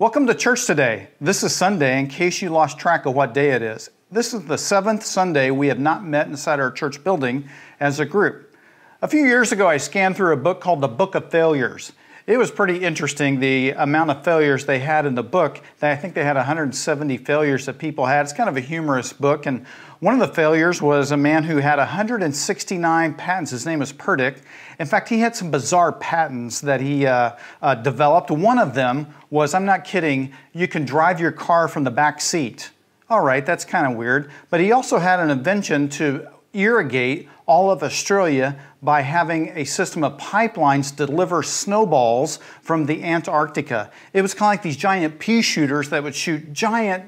Welcome to church today. This is Sunday, in case you lost track of what day it is. This is the seventh Sunday we have not met inside our church building as a group. A few years ago, I scanned through a book called The Book of Failures. It was pretty interesting the amount of failures they had in the book. I think they had 170 failures that people had. It's kind of a humorous book. And one of the failures was a man who had 169 patents. His name is Pedrick. In fact, he had some bizarre patents that he uh, uh, developed. One of them was I'm not kidding, you can drive your car from the back seat. All right, that's kind of weird. But he also had an invention to irrigate all of Australia by having a system of pipelines deliver snowballs from the Antarctica. It was kind of like these giant pea shooters that would shoot giant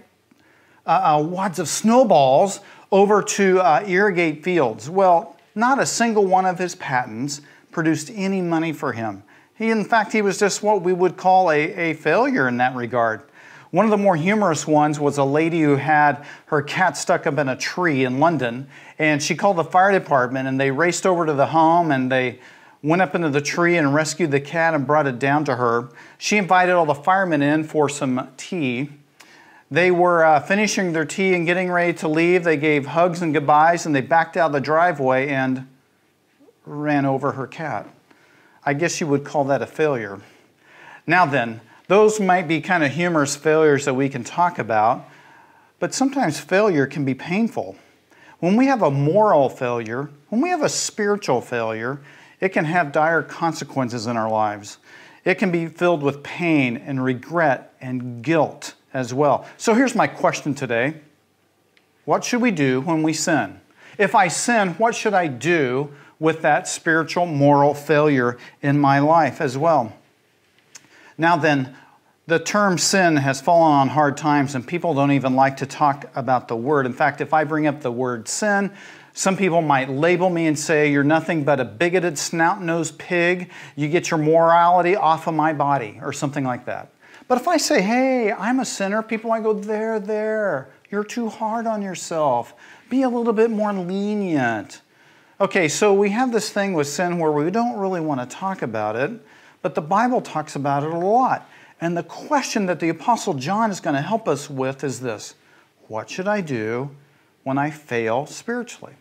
uh, uh, wads of snowballs over to uh, irrigate fields. Well, not a single one of his patents produced any money for him. He, in fact, he was just what we would call a, a failure in that regard. One of the more humorous ones was a lady who had her cat stuck up in a tree in London, and she called the fire department, and they raced over to the home and they went up into the tree and rescued the cat and brought it down to her. She invited all the firemen in for some tea. They were uh, finishing their tea and getting ready to leave. They gave hugs and goodbyes, and they backed out of the driveway and ran over her cat. I guess you would call that a failure. Now then, those might be kind of humorous failures that we can talk about, but sometimes failure can be painful. When we have a moral failure, when we have a spiritual failure, it can have dire consequences in our lives. It can be filled with pain and regret and guilt as well. So here's my question today What should we do when we sin? If I sin, what should I do with that spiritual, moral failure in my life as well? Now, then, the term sin has fallen on hard times, and people don't even like to talk about the word. In fact, if I bring up the word sin, some people might label me and say, You're nothing but a bigoted, snout nosed pig. You get your morality off of my body, or something like that. But if I say, Hey, I'm a sinner, people might go, There, there. You're too hard on yourself. Be a little bit more lenient. Okay, so we have this thing with sin where we don't really want to talk about it, but the Bible talks about it a lot. And the question that the Apostle John is going to help us with is this What should I do when I fail spiritually?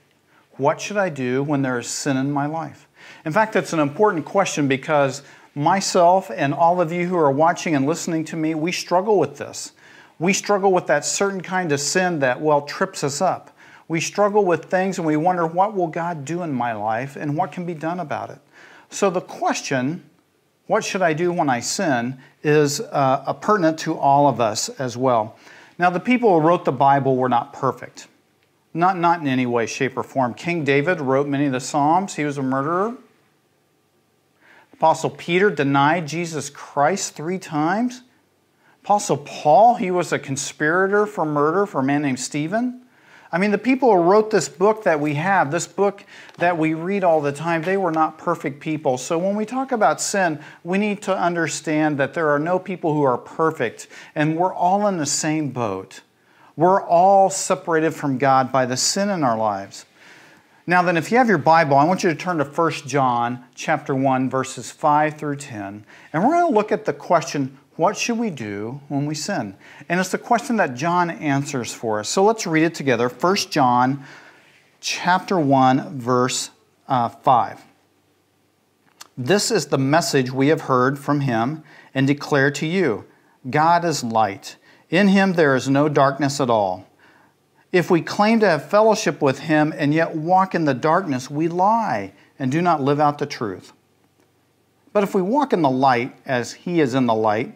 What should I do when there is sin in my life? In fact, it's an important question because myself and all of you who are watching and listening to me, we struggle with this. We struggle with that certain kind of sin that, well, trips us up. We struggle with things and we wonder, what will God do in my life and what can be done about it? So the question what should I do when I sin, is uh, pertinent to all of us as well. Now, the people who wrote the Bible were not perfect, not, not in any way, shape, or form. King David wrote many of the Psalms, he was a murderer. Apostle Peter denied Jesus Christ three times. Apostle Paul, he was a conspirator for murder for a man named Stephen. I mean, the people who wrote this book that we have, this book that we read all the time, they were not perfect people. So when we talk about sin, we need to understand that there are no people who are perfect, and we're all in the same boat. We're all separated from God by the sin in our lives. Now then, if you have your Bible, I want you to turn to 1 John chapter 1, verses 5 through 10, and we're going to look at the question, what should we do when we sin? And it's the question that John answers for us. So let's read it together. 1 John chapter 1 verse uh, 5. This is the message we have heard from him and declare to you. God is light. In him there is no darkness at all. If we claim to have fellowship with him and yet walk in the darkness, we lie and do not live out the truth. But if we walk in the light as he is in the light,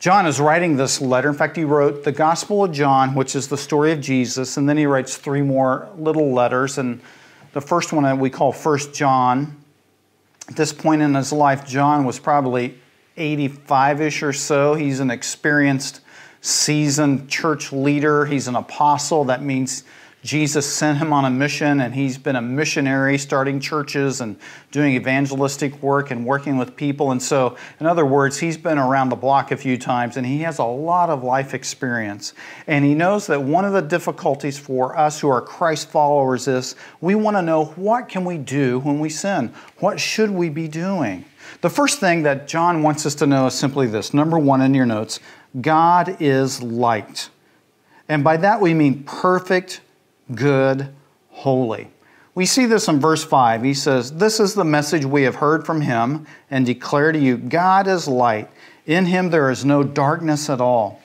John is writing this letter. In fact, he wrote the Gospel of John, which is the story of Jesus, and then he writes three more little letters. And the first one that we call First John. At this point in his life, John was probably 85 ish or so. He's an experienced seasoned church leader. He's an apostle. That means Jesus sent him on a mission, and he's been a missionary, starting churches and doing evangelistic work and working with people. And so, in other words, he's been around the block a few times and he has a lot of life experience. And he knows that one of the difficulties for us who are Christ followers is we want to know what can we do when we sin? What should we be doing? The first thing that John wants us to know is simply this number one in your notes God is light. And by that we mean perfect, good, holy. We see this in verse 5. He says, This is the message we have heard from him and declare to you God is light. In him there is no darkness at all.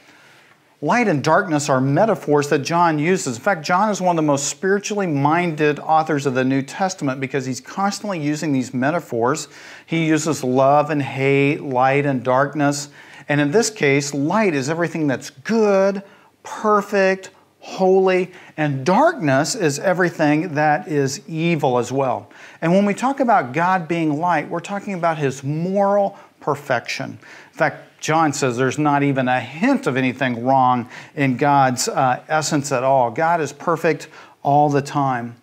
Light and darkness are metaphors that John uses. In fact, John is one of the most spiritually minded authors of the New Testament because he's constantly using these metaphors. He uses love and hate, light and darkness. And in this case, light is everything that's good, perfect, holy, and darkness is everything that is evil as well. And when we talk about God being light, we're talking about his moral perfection. In fact, John says there's not even a hint of anything wrong in God's uh, essence at all. God is perfect all the time.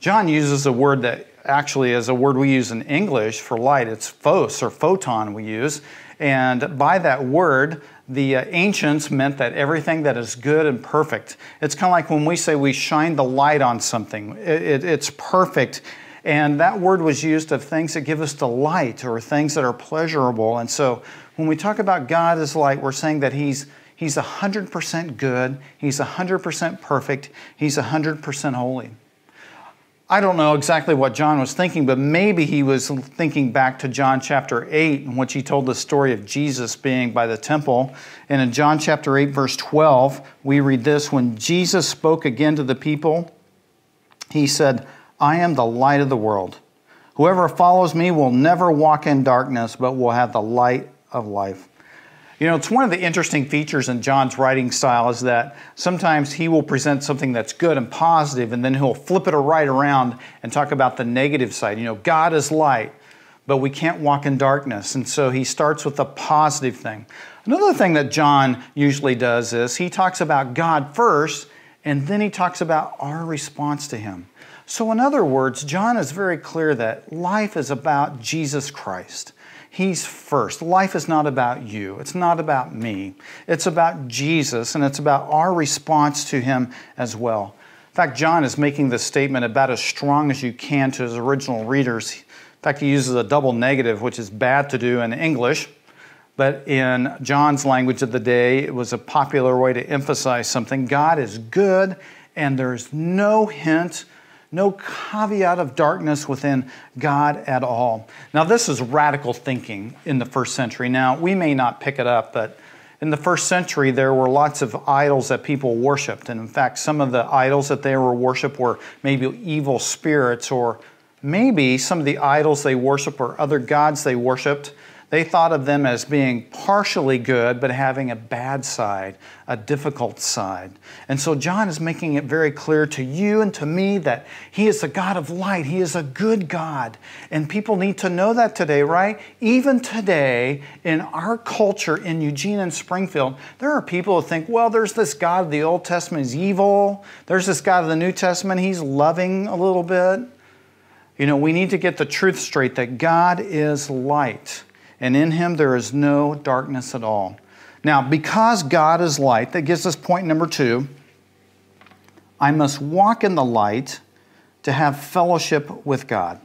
John uses a word that actually is a word we use in English for light. It's phos or photon we use. And by that word, the uh, ancients meant that everything that is good and perfect. It's kind of like when we say we shine the light on something, it, it, it's perfect. And that word was used of things that give us delight or things that are pleasurable. And so when we talk about God as light, we're saying that He's He's 100% good, He's 100% perfect, He's 100% holy. I don't know exactly what John was thinking, but maybe he was thinking back to John chapter 8, in which he told the story of Jesus being by the temple. And in John chapter 8, verse 12, we read this When Jesus spoke again to the people, he said, I am the light of the world. Whoever follows me will never walk in darkness, but will have the light of life. You know, it's one of the interesting features in John's writing style is that sometimes he will present something that's good and positive, and then he'll flip it right around and talk about the negative side. You know, God is light, but we can't walk in darkness. And so he starts with the positive thing. Another thing that John usually does is he talks about God first, and then he talks about our response to him. So, in other words, John is very clear that life is about Jesus Christ. He's first. Life is not about you. It's not about me. It's about Jesus, and it's about our response to Him as well. In fact, John is making this statement about as strong as you can to his original readers. In fact, he uses a double negative, which is bad to do in English, but in John's language of the day, it was a popular way to emphasize something. God is good, and there's no hint no caveat of darkness within God at all. Now, this is radical thinking in the first century. Now, we may not pick it up, but in the first century, there were lots of idols that people worshiped. And in fact, some of the idols that they were worshiped were maybe evil spirits, or maybe some of the idols they worshiped or other gods they worshiped they thought of them as being partially good, but having a bad side, a difficult side. And so John is making it very clear to you and to me that He is a God of light. He is a good God. And people need to know that today, right? Even today, in our culture in Eugene and Springfield, there are people who think, well, there's this God of the Old Testament, he's evil. There's this God of the New Testament, he's loving a little bit. You know, we need to get the truth straight that God is light and in him there is no darkness at all. Now, because God is light, that gives us point number two. I must walk in the light to have fellowship with God.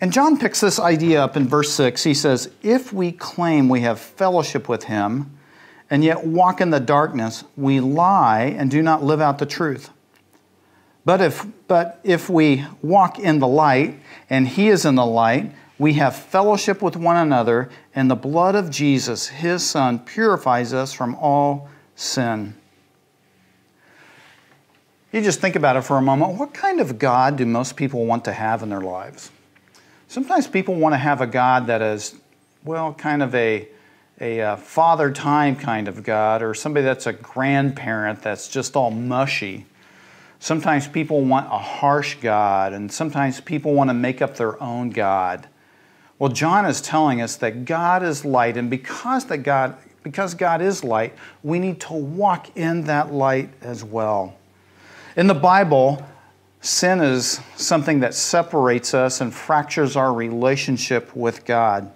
And John picks this idea up in verse 6. He says, If we claim we have fellowship with him and yet walk in the darkness, we lie and do not live out the truth. But if, but if we walk in the light and he is in the light, we have fellowship with one another, and the blood of Jesus, his Son, purifies us from all sin. You just think about it for a moment. What kind of God do most people want to have in their lives? Sometimes people want to have a God that is, well, kind of a, a, uh, father time kind of God, or somebody that's a grandparent that's just all mushy. Sometimes people want a harsh God, and sometimes people want to make up their own God. Well, John is telling us that God is light, and because that God, because God is light, we need to walk in that light as well. In the Bible, sin is something that separates us and fractures our relationship with God.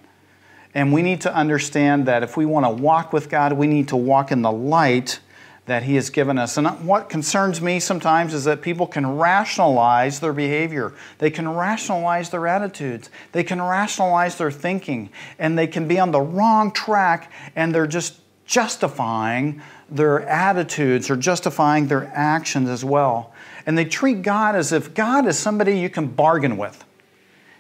And we need to understand that if we want to walk with God, we need to walk in the light that He has given us. And what concerns me sometimes is that people can rationalize their behavior, they can rationalize their attitudes, they can rationalize their thinking, and they can be on the wrong track and they're just justifying their attitudes or justifying their actions as well. And they treat God as if God is somebody you can bargain with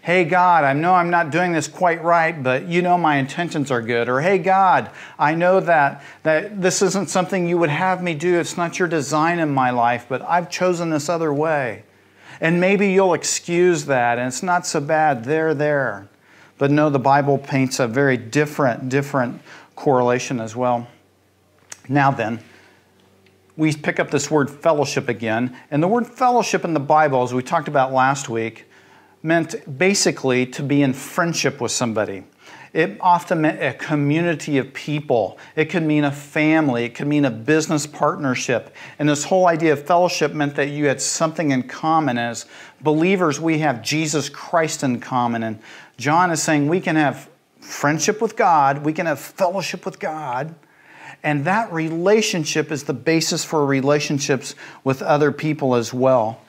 hey God, I know I'm not doing this quite right, but you know my intentions are good. Or hey God, I know that, that this isn't something you would have me do. It's not your design in my life, but I've chosen this other way. And maybe you'll excuse that, and it's not so bad. They're there. But no, the Bible paints a very different, different correlation as well. Now then, we pick up this word fellowship again. And the word fellowship in the Bible, as we talked about last week, meant basically to be in friendship with somebody. It often meant a community of people. It could mean a family. It could mean a business partnership. And this whole idea of fellowship meant that you had something in common. As believers, we have Jesus Christ in common. And John is saying we can have friendship with God, we can have fellowship with God. And that relationship is the basis for relationships with other people as well.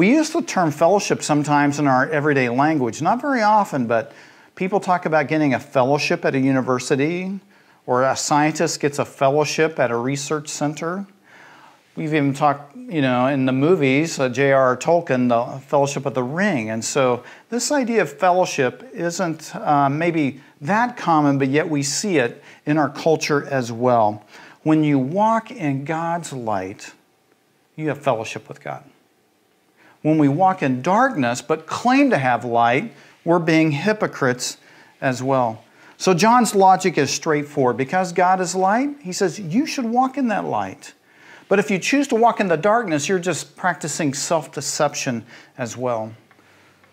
We use the term fellowship sometimes in our everyday language, not very often, but people talk about getting a fellowship at a university, or a scientist gets a fellowship at a research center. We've even talked, you know, in the movies, uh, J.R.R. Tolkien, the Fellowship of the Ring. And so this idea of fellowship isn't uh, maybe that common, but yet we see it in our culture as well. When you walk in God's light, you have fellowship with God. When we walk in darkness but claim to have light, we're being hypocrites as well. So John's logic is straightforward. Because God is light, he says you should walk in that light. But if you choose to walk in the darkness, you're just practicing self deception as well.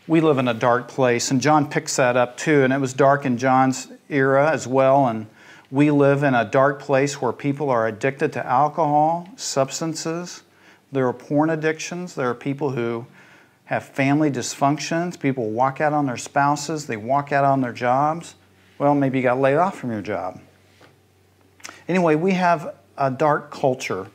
We live in a dark place, and John picks that up too. And it was dark in John's era as well. And we live in a dark place where people are addicted to alcohol, substances, there are porn addictions. There are people who have family dysfunctions. People walk out on their spouses. They walk out on their jobs. Well, maybe you got laid off from your job. Anyway, we have a dark culture,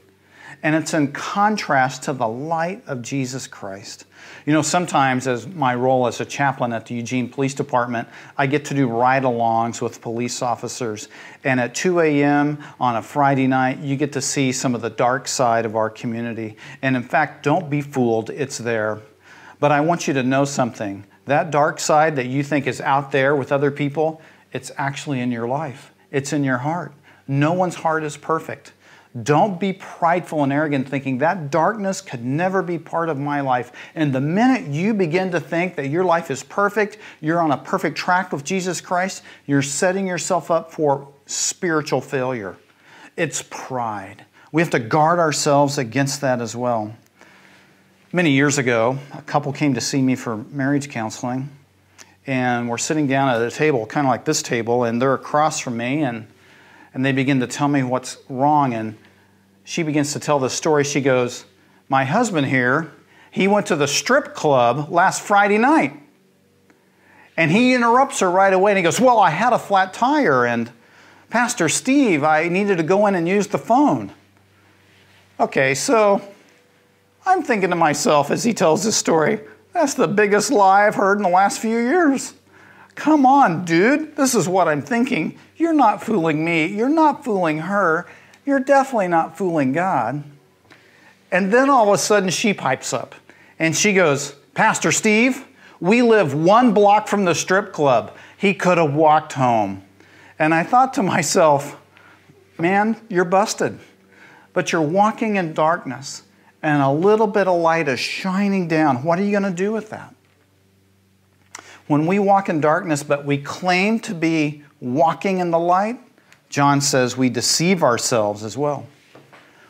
and it's in contrast to the light of Jesus Christ. You know, sometimes, as my role as a chaplain at the Eugene Police Department, I get to do ride alongs with police officers. And at 2 a.m. on a Friday night, you get to see some of the dark side of our community. And in fact, don't be fooled, it's there. But I want you to know something. That dark side that you think is out there with other people, it's actually in your life, it's in your heart. No one's heart is perfect. Don't be prideful and arrogant thinking that darkness could never be part of my life. And the minute you begin to think that your life is perfect, you're on a perfect track with Jesus Christ, you're setting yourself up for spiritual failure. It's pride. We have to guard ourselves against that as well. Many years ago, a couple came to see me for marriage counseling, and we're sitting down at a table, kind of like this table, and they're across from me, and and they begin to tell me what's wrong. And she begins to tell the story. She goes, My husband here, he went to the strip club last Friday night. And he interrupts her right away and he goes, Well, I had a flat tire, and Pastor Steve, I needed to go in and use the phone. Okay, so I'm thinking to myself as he tells this story, that's the biggest lie I've heard in the last few years. Come on, dude, this is what I'm thinking. You're not fooling me. You're not fooling her. You're definitely not fooling God. And then all of a sudden she pipes up and she goes, Pastor Steve, we live one block from the strip club. He could have walked home. And I thought to myself, man, you're busted. But you're walking in darkness and a little bit of light is shining down. What are you going to do with that? When we walk in darkness, but we claim to be walking in the light, John says we deceive ourselves as well.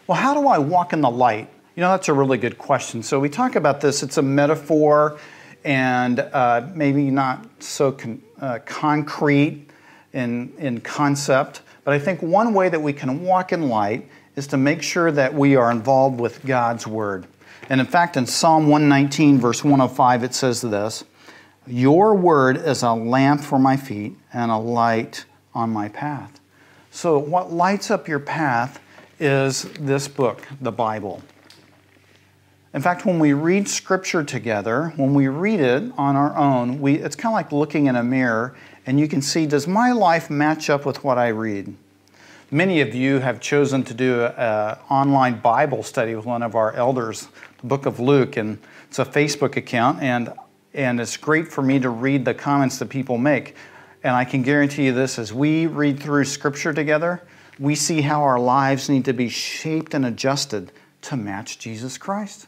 Well, how do I walk in the light? You know, that's a really good question. So we talk about this, it's a metaphor and uh, maybe not so con- uh, concrete in, in concept, But I think one way that we can walk in light is to make sure that we are involved with God's Word. And in fact, in Psalm 119, verse 105, it says this Your Word is a lamp for my feet and a light on my path. So, what lights up your path is this book, the Bible. In fact, when we read Scripture together, when we read it on our own, we, it's kind of like looking in a mirror and you can see does my life match up with what I read? Many of you have chosen to do an online Bible study with one of our elders, the book of Luke, and it's a Facebook account, and, and it's great for me to read the comments that people make. And I can guarantee you this as we read through Scripture together, we see how our lives need to be shaped and adjusted to match Jesus Christ.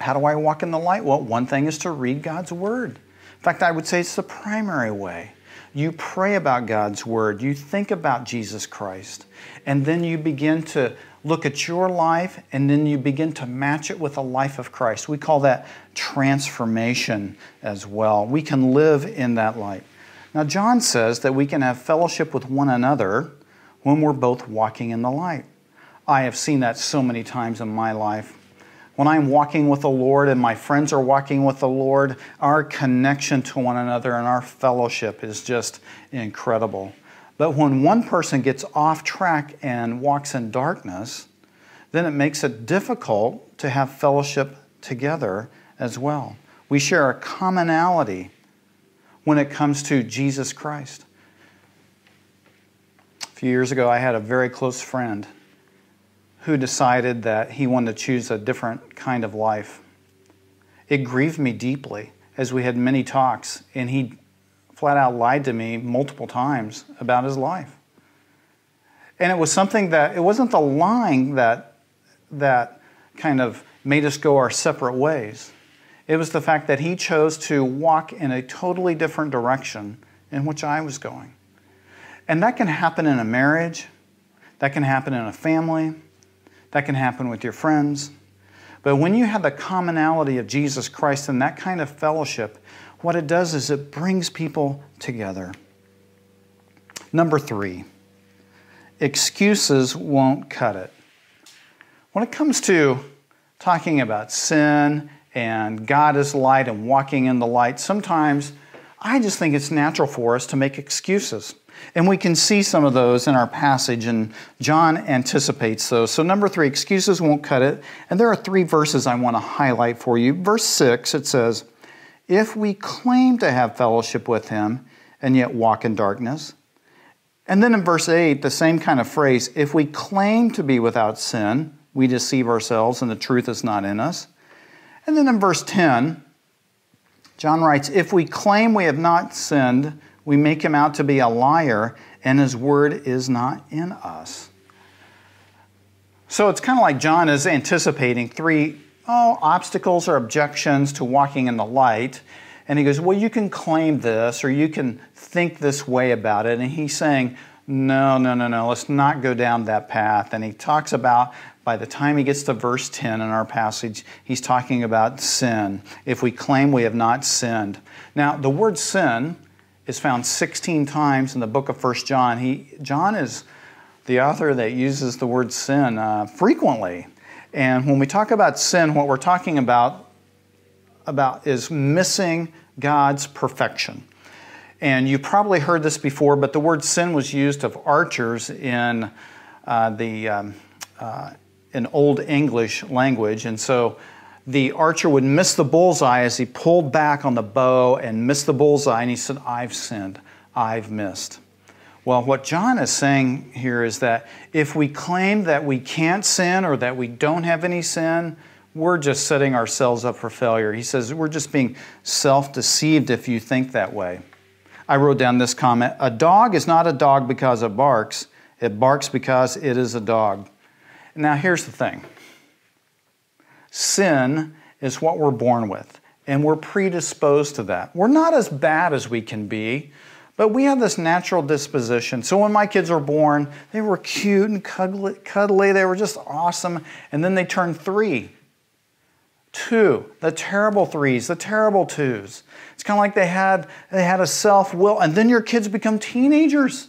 How do I walk in the light? Well, one thing is to read God's Word. In fact, I would say it's the primary way. You pray about God's Word, you think about Jesus Christ, and then you begin to look at your life and then you begin to match it with the life of Christ. We call that transformation as well. We can live in that light. Now, John says that we can have fellowship with one another when we're both walking in the light. I have seen that so many times in my life. When I'm walking with the Lord and my friends are walking with the Lord, our connection to one another and our fellowship is just incredible. But when one person gets off track and walks in darkness, then it makes it difficult to have fellowship together as well. We share a commonality when it comes to Jesus Christ. A few years ago, I had a very close friend who decided that he wanted to choose a different kind of life. It grieved me deeply as we had many talks, and he flat out lied to me multiple times about his life. And it was something that, it wasn't the lying that, that kind of made us go our separate ways. It was the fact that he chose to walk in a totally different direction in which I was going. And that can happen in a marriage, that can happen in a family, that can happen with your friends. But when you have the commonality of Jesus Christ and that kind of fellowship, what it does is it brings people together. Number three, excuses won't cut it. When it comes to talking about sin and God is light and walking in the light, sometimes I just think it's natural for us to make excuses. And we can see some of those in our passage, and John anticipates those. So, number three, excuses won't cut it. And there are three verses I want to highlight for you. Verse six, it says, If we claim to have fellowship with him and yet walk in darkness. And then in verse 8, the same kind of phrase, if we claim to be without sin, we deceive ourselves and the truth is not in us. And then in verse 10, John writes, If we claim we have not sinned, we make him out to be a liar, and his word is not in us. So it's kind of like John is anticipating three oh, obstacles or objections to walking in the light. And he goes, Well, you can claim this or you can think this way about it. And he's saying, No, no, no, no, let's not go down that path. And he talks about, by the time he gets to verse 10 in our passage, he's talking about sin. If we claim we have not sinned. Now, the word sin is found 16 times in the book of 1 John. He, John is the author that uses the word sin uh, frequently. And when we talk about sin, what we're talking about, about is missing God's perfection. And you probably heard this before, but the word sin was used of archers in uh, the um, uh, in Old English language, and so the archer would miss the bullseye as he pulled back on the bow and missed the bullseye, and he said, I've sinned, I've missed. Well, what John is saying here is that if we claim that we can't sin or that we don't have any sin, we're just setting ourselves up for failure. He says we're just being self deceived if you think that way. I wrote down this comment A dog is not a dog because it barks, it barks because it is a dog. Now, here's the thing Sin is what we're born with, and we're predisposed to that. We're not as bad as we can be, but we have this natural disposition. So when my kids were born, they were cute and cuddly, they were just awesome, and then they turned three. Two, the terrible threes, the terrible twos. It's kind of like they had they had a self will, and then your kids become teenagers.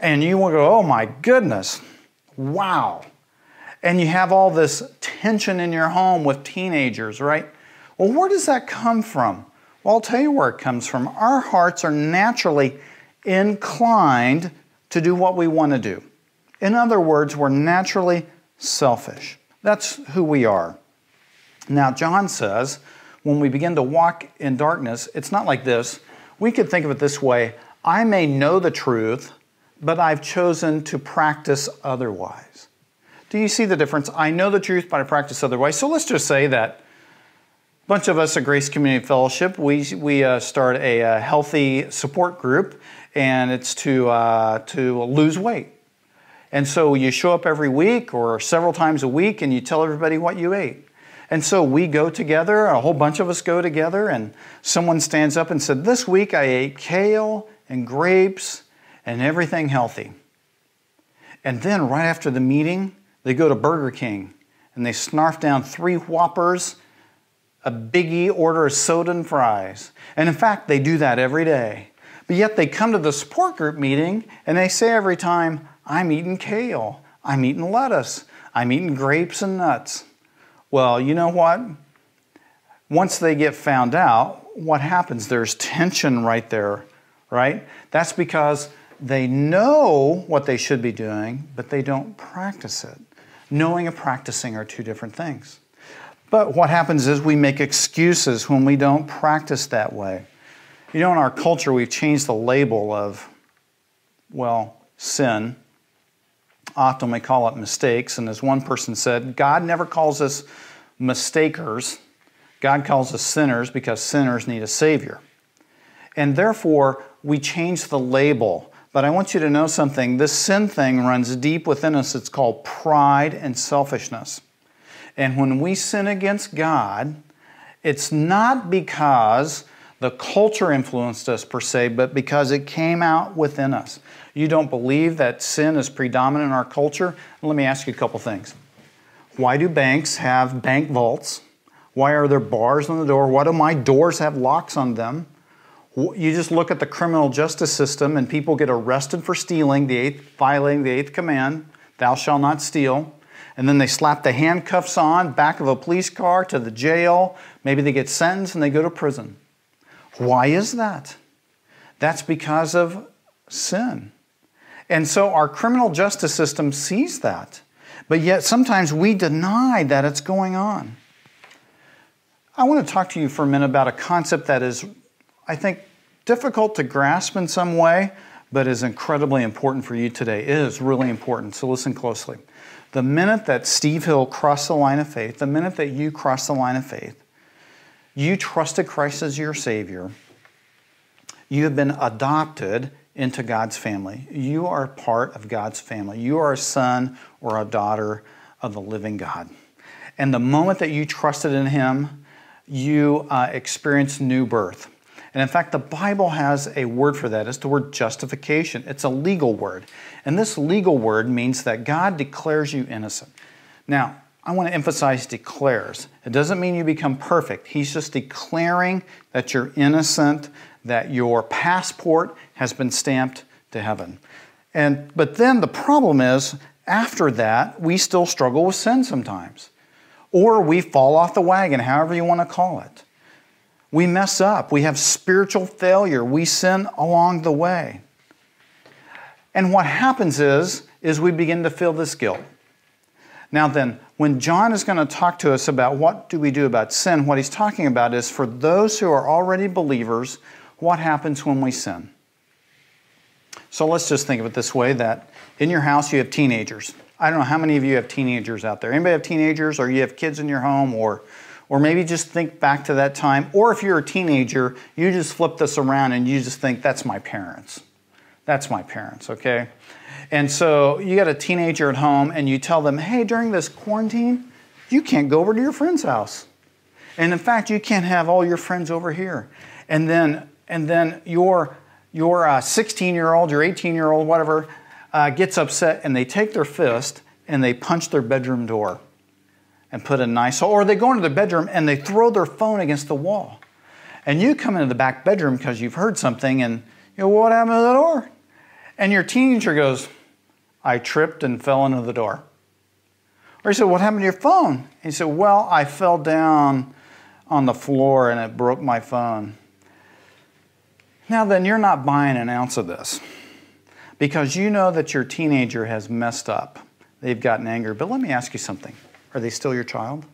And you will go, oh my goodness, wow. And you have all this tension in your home with teenagers, right? Well, where does that come from? Well, I'll tell you where it comes from. Our hearts are naturally inclined to do what we want to do. In other words, we're naturally selfish. That's who we are. Now, John says, when we begin to walk in darkness, it's not like this. We could think of it this way I may know the truth, but I've chosen to practice otherwise. Do you see the difference? I know the truth, but I practice otherwise. So let's just say that bunch of us at Grace Community Fellowship, we, we uh, start a, a, healthy support group, and it's to, uh, to lose weight. And so you show up every week or several times a week and you tell everybody what you ate. And so we go together, a whole bunch of us go together, and someone stands up and said, This week I ate kale and grapes and everything healthy. And then right after the meeting, they go to Burger King and they snarf down three Whoppers, a biggie order of soda and fries. And in fact, they do that every day. But yet they come to the support group meeting and they say every time, I'm eating kale, I'm eating lettuce, I'm eating grapes and nuts. Well, you know what? Once they get found out, what happens? There's tension right there, right? That's because they know what they should be doing, but they don't practice it. Knowing and practicing are two different things. But what happens is we make excuses when we don't practice that way. You know, in our culture, we've changed the label of, well, sin often we call it mistakes. And as one person said, God never calls us mistakers, God calls us sinners because sinners need a Savior. And therefore, we change the label. But I want you to know something this sin thing runs deep within us. It's called pride and selfishness. And when we sin against God, it's not because the culture influenced us per se, but because it came out within us. You don't believe that sin is predominant in our culture? Let me ask you a couple things. Why do banks have bank vaults? Why are there bars on the door? Why do my doors have locks on them? You just look at the criminal justice system and people get arrested for stealing, the eighth, violating the eighth command, thou shalt not steal. And then they slap the handcuffs on, back of a police car to the jail. Maybe they get sentenced and they go to prison. Why is that? That's because of sin. And so our criminal justice system sees that. But yet sometimes we deny that it's going on. I want to talk to you for a minute about a concept that is, I think, difficult to grasp in some way, but is incredibly important for you today. It is really important, so listen closely. The minute that Steve Hill crossed the line of faith, the minute that you crossed the line of faith, you trusted Christ as your Savior, you have been adopted into God's family. You are part of God's family. You are a son or a daughter of the living God. And the moment that you trusted in Him, you uh, experienced new birth. And in fact, the Bible has a word for that. It's the word justification. It's a legal word. And this legal word means that God declares you innocent. Now, I want to emphasize declares. It doesn't mean you become perfect. He's just declaring that you're innocent, that your passport has been stamped to heaven. And, but then the problem is, after that, we still struggle with sin sometimes. Or we fall off the wagon, however you want to call it. We mess up. We have spiritual failure. We sin along the way. And what happens is, is we begin to feel this guilt. Now then, when John is going to talk to us about what do we do about sin, what he's talking about is for those who are already believers, what happens when we sin? So let's just think of it this way that in your house you have teenagers. I don't know how many of you have teenagers out there. Anybody have teenagers or you have kids in your home or or maybe just think back to that time or if you're a teenager, you just flip this around and you just think that's my parents. That's my parents, okay? And so you got a teenager at home and you tell them, "Hey, during this quarantine, you can't go over to your friend's house." And in fact, you can't have all your friends over here. And then and then your your 16 uh, year old, your 18 year old, whatever, uh, gets upset and they take their fist and they punch their bedroom door and put a nice, or they go into their bedroom and they throw their phone against the wall. And you come into the back bedroom because you've heard something and you know, what happened to the door? And your teenager goes, I tripped and fell into the door. Or you said, What happened to your phone? And He said, Well, I fell down on the floor and it broke my phone. Now, then, you're not buying an ounce of this because you know that your teenager has messed up. They've gotten angry. But let me ask you something are they still your child?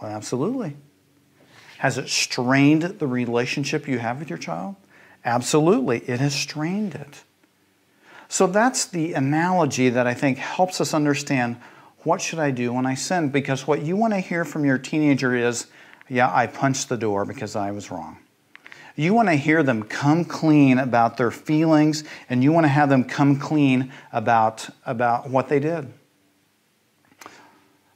Well, absolutely. Has it strained the relationship you have with your child? Absolutely. It has strained it. So that's the analogy that I think helps us understand what should I do when I sin? Because what you want to hear from your teenager is, yeah, I punched the door because I was wrong. You want to hear them come clean about their feelings and you want to have them come clean about, about what they did.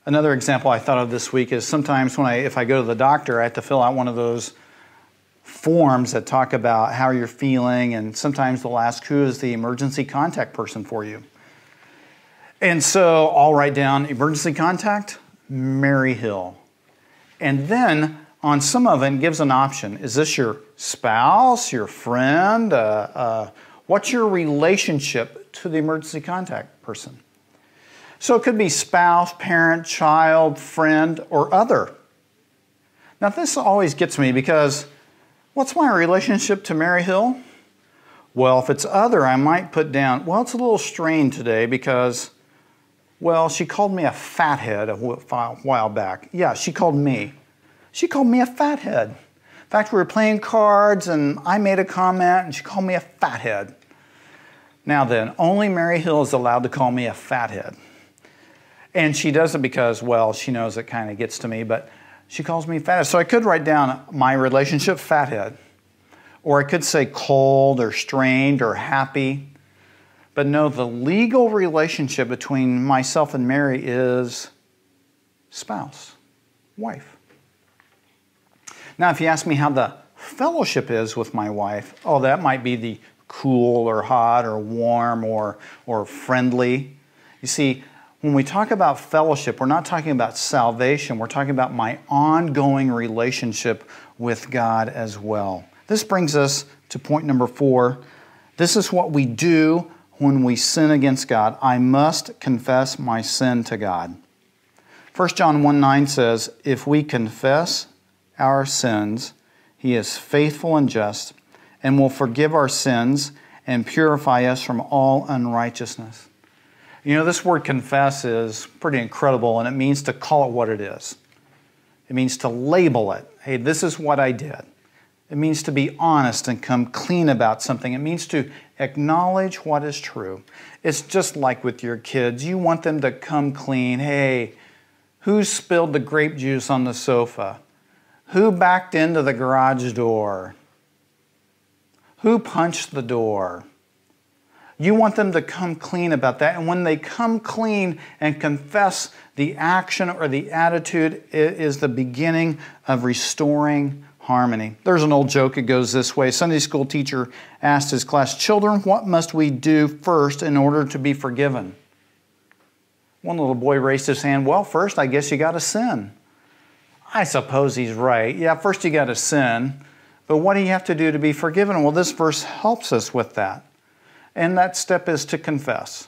Another example I thought of this week is sometimes when I, if I go to the doctor, I have to fill out one of those forms that talk about how you're feeling, and sometimes they'll ask who is the emergency contact person for you. And so I'll write down emergency contact, Mary Hill. And then on some of it, gives an option. Is this your spouse, your friend? Uh, uh, what's your relationship to the emergency contact person? So it could be spouse, parent, child, friend, or other. Now, this always gets me because what's my relationship to Mary Hill? Well, if it's other, I might put down, well, it's a little strained today because, well, she called me a fathead a while back. Yeah, she called me. She called me a fathead. In fact, we were playing cards and I made a comment and she called me a fathead. Now then, only Mary Hill is allowed to call me a fathead. And she does it because, well, she knows it kind of gets to me, but she calls me fathead. So I could write down my relationship, fathead. Or I could say cold or strained or happy. But no, the legal relationship between myself and Mary is spouse, wife. Now, if you ask me how the fellowship is with my wife, oh, that might be the cool or hot or warm or, or friendly. You see, when we talk about fellowship, we're not talking about salvation, we're talking about my ongoing relationship with God as well. This brings us to point number four. This is what we do when we sin against God. I must confess my sin to God. 1 John 1 9 says, If we confess our sins, he is faithful and just and will forgive our sins and purify us from all unrighteousness. You know, this word confess is pretty incredible, and it means to call it what it is. It means to label it. Hey, this is what I did. It means to be honest and come clean about something. It means to acknowledge what is true. It's just like with your kids. You want them to come clean. Hey, who spilled the grape juice on the sofa? Who backed into the garage door? Who punched the door? You want them to come clean about that. And when they come clean and confess the action or the attitude, it is the beginning of restoring harmony. There's an old joke, it goes this way. Sunday school teacher asked his class, Children, what must we do first in order to be forgiven? One little boy raised his hand, Well, first, I guess you got to sin. I suppose he's right. Yeah, first you got to sin. But what do you have to do to be forgiven? Well, this verse helps us with that. And that step is to confess.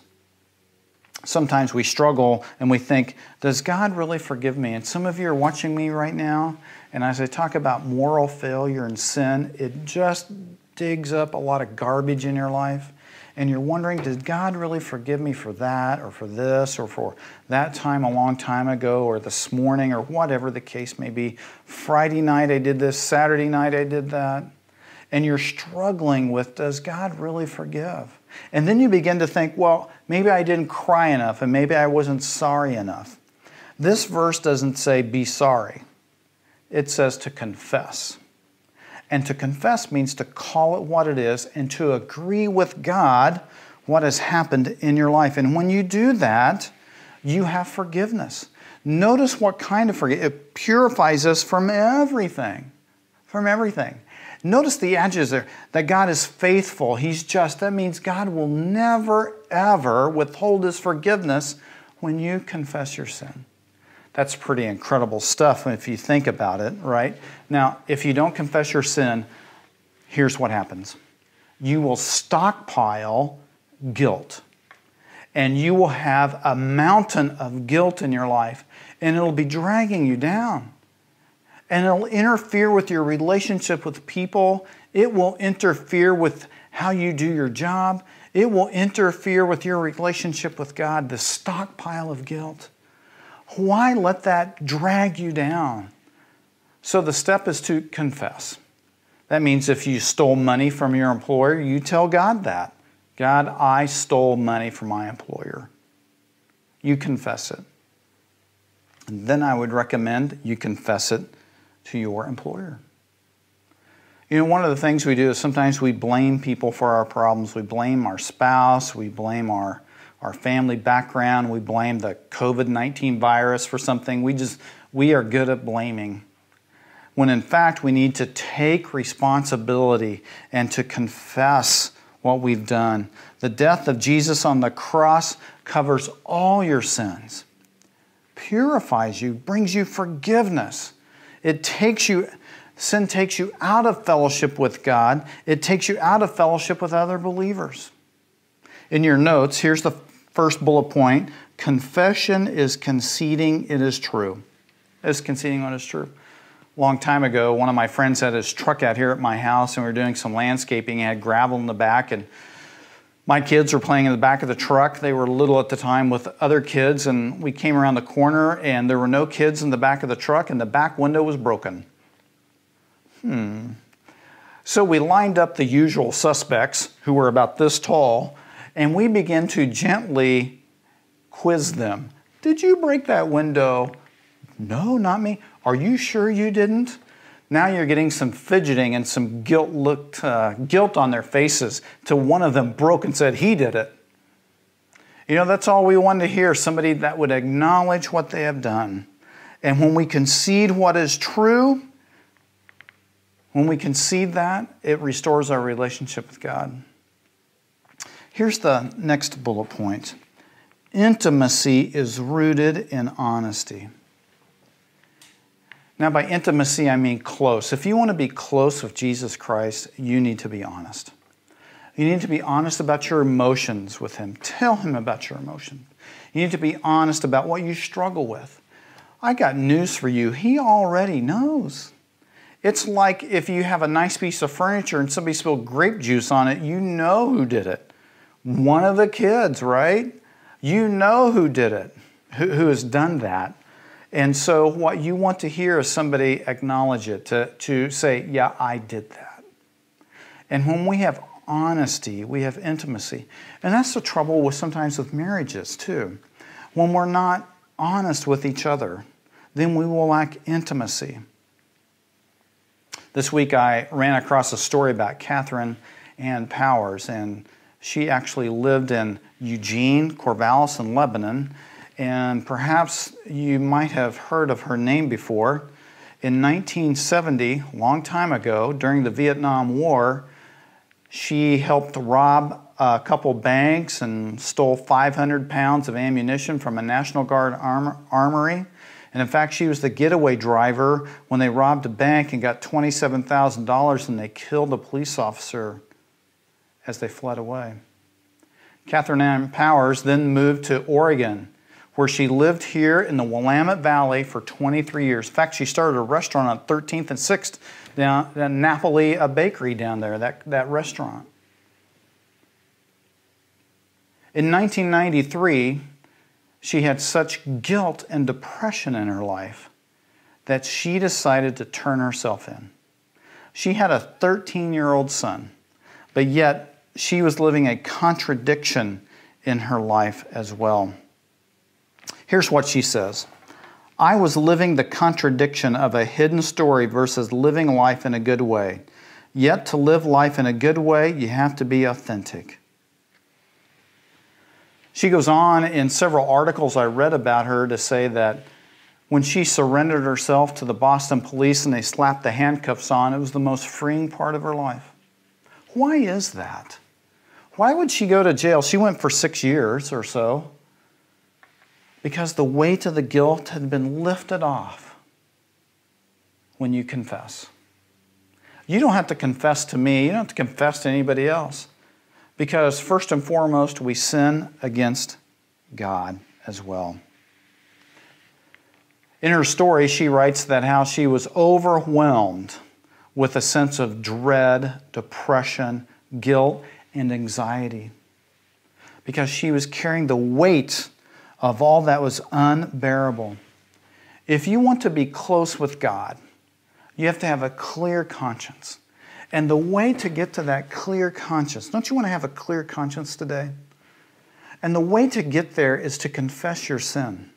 Sometimes we struggle and we think, does God really forgive me? And some of you are watching me right now, and as I talk about moral failure and sin, it just digs up a lot of garbage in your life. And you're wondering, did God really forgive me for that, or for this, or for that time a long time ago, or this morning, or whatever the case may be? Friday night I did this, Saturday night I did that. And you're struggling with, does God really forgive? And then you begin to think, well, maybe I didn't cry enough and maybe I wasn't sorry enough. This verse doesn't say be sorry, it says to confess. And to confess means to call it what it is and to agree with God what has happened in your life. And when you do that, you have forgiveness. Notice what kind of forgiveness. It purifies us from everything. From everything. Notice the edges there that God is faithful, He's just. That means God will never, ever withhold His forgiveness when you confess your sin. That's pretty incredible stuff if you think about it, right? Now, if you don't confess your sin, here's what happens you will stockpile guilt. And you will have a mountain of guilt in your life, and it'll be dragging you down. And it'll interfere with your relationship with people. It will interfere with how you do your job. It will interfere with your relationship with God, the stockpile of guilt. Why let that drag you down? So the step is to confess. That means if you stole money from your employer, you tell God that. God, I stole money from my employer. You confess it. And then I would recommend you confess it to your employer. You know, one of the things we do is sometimes we blame people for our problems. We blame our spouse, we blame our, our family background, we blame the COVID 19 virus for something. We just, we are good at blaming when in fact we need to take responsibility and to confess what we've done. The death of Jesus on the cross covers all your sins, purifies you, brings you forgiveness. It takes you, sin takes you out of fellowship with God, it takes you out of fellowship with other believers. In your notes, here's the first bullet point confession is conceding it is true. Is conceding what is true long time ago, one of my friends had his truck out here at my house, and we were doing some landscaping. He had gravel in the back, and my kids were playing in the back of the truck. They were little at the time with other kids, and we came around the corner, and there were no kids in the back of the truck, and the back window was broken. Hmm. So we lined up the usual suspects who were about this tall, and we began to gently quiz them. Did you break that window? No, not me. Are you sure you didn't? Now you're getting some fidgeting and some guilt looked uh, guilt on their faces till one of them broke and said he did it. You know, that's all we want to hear somebody that would acknowledge what they have done. And when we concede what is true, when we concede that, it restores our relationship with God. Here's the next bullet point intimacy is rooted in honesty. Now, by intimacy, I mean close. If you want to be close with Jesus Christ, you need to be honest. You need to be honest about your emotions with Him. Tell Him about your emotion. You need to be honest about what you struggle with. I got news for you. He already knows. It's like if you have a nice piece of furniture and somebody spilled grape juice on it, you know who did it. One of the kids, right? You know who did it, who, who has done that. And so, what you want to hear is somebody acknowledge it, to, to say, Yeah, I did that. And when we have honesty, we have intimacy. And that's the trouble with sometimes with marriages, too. When we're not honest with each other, then we will lack intimacy. This week I ran across a story about Katherine Ann Powers, and she actually lived in Eugene, Corvallis, and Lebanon and perhaps you might have heard of her name before. In 1970, a long time ago, during the Vietnam War, she helped rob a couple banks and stole 500 pounds of ammunition from a National Guard armory. And in fact, she was the getaway driver when they robbed a bank and got $27,000 and they killed a police officer as they fled away. Katherine Ann Powers then moved to Oregon where she lived here in the Willamette Valley for 23 years. In fact, she started a restaurant on 13th and 6th down in Napoli, a bakery down there, that, that restaurant. In 1993, she had such guilt and depression in her life that she decided to turn herself in. She had a 13 year old son, but yet she was living a contradiction in her life as well. Here's what she says I was living the contradiction of a hidden story versus living life in a good way. Yet, to live life in a good way, you have to be authentic. She goes on in several articles I read about her to say that when she surrendered herself to the Boston police and they slapped the handcuffs on, it was the most freeing part of her life. Why is that? Why would she go to jail? She went for six years or so because the weight of the guilt had been lifted off when you confess. You don't have to confess to me, you don't have to confess to anybody else. Because first and foremost, we sin against God as well. In her story, she writes that how she was overwhelmed with a sense of dread, depression, guilt, and anxiety because she was carrying the weight of all that was unbearable. If you want to be close with God, you have to have a clear conscience. And the way to get to that clear conscience, don't you want to have a clear conscience today? And the way to get there is to confess your sin.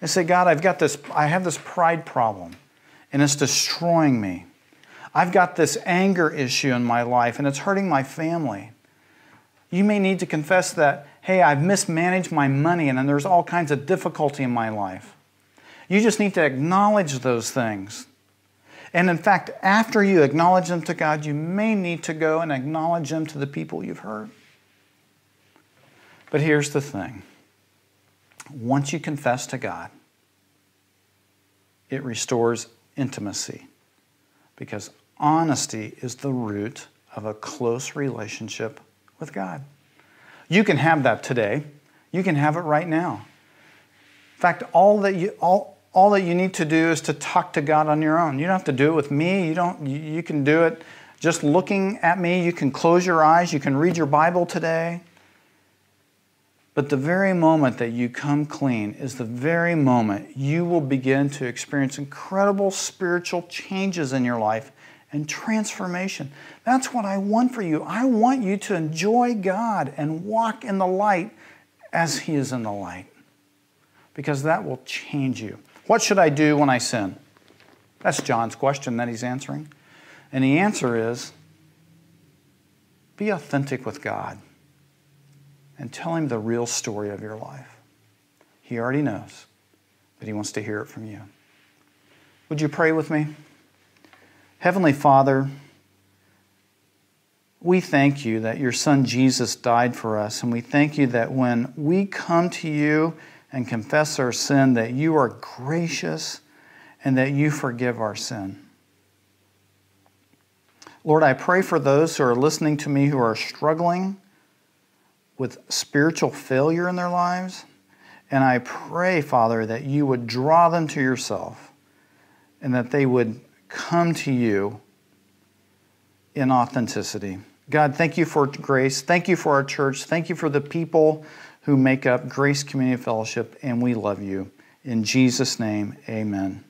And say, God, I've got this, I have this pride problem, and it's destroying me. I've got this anger issue in my life, and it's hurting my family. You may need to confess that, hey, I've mismanaged my money, and then there's all kinds of difficulty in my life. You just need to acknowledge those things. And in fact, after you acknowledge them to God, you may need to go and acknowledge them to the people you've hurt. But here's the thing once you confess to God, it restores intimacy because honesty is the root of a close relationship with God. You can have that today. You can have it right now. In fact, all that you all all that you need to do is to talk to God on your own. You don't have to do it with me. You don't you can do it just looking at me. You can close your eyes. You can read your Bible today. But the very moment that you come clean is the very moment you will begin to experience incredible spiritual changes in your life and transformation. That's what I want for you. I want you to enjoy God and walk in the light as He is in the light, because that will change you. What should I do when I sin? That's John's question that he's answering. And the answer is be authentic with God and tell Him the real story of your life. He already knows, but He wants to hear it from you. Would you pray with me? Heavenly Father, we thank you that your Son Jesus died for us, and we thank you that when we come to you and confess our sin, that you are gracious and that you forgive our sin. Lord, I pray for those who are listening to me who are struggling with spiritual failure in their lives. And I pray, Father, that you would draw them to yourself and that they would come to you in authenticity. God, thank you for grace. Thank you for our church. Thank you for the people who make up Grace Community Fellowship, and we love you. In Jesus' name, amen.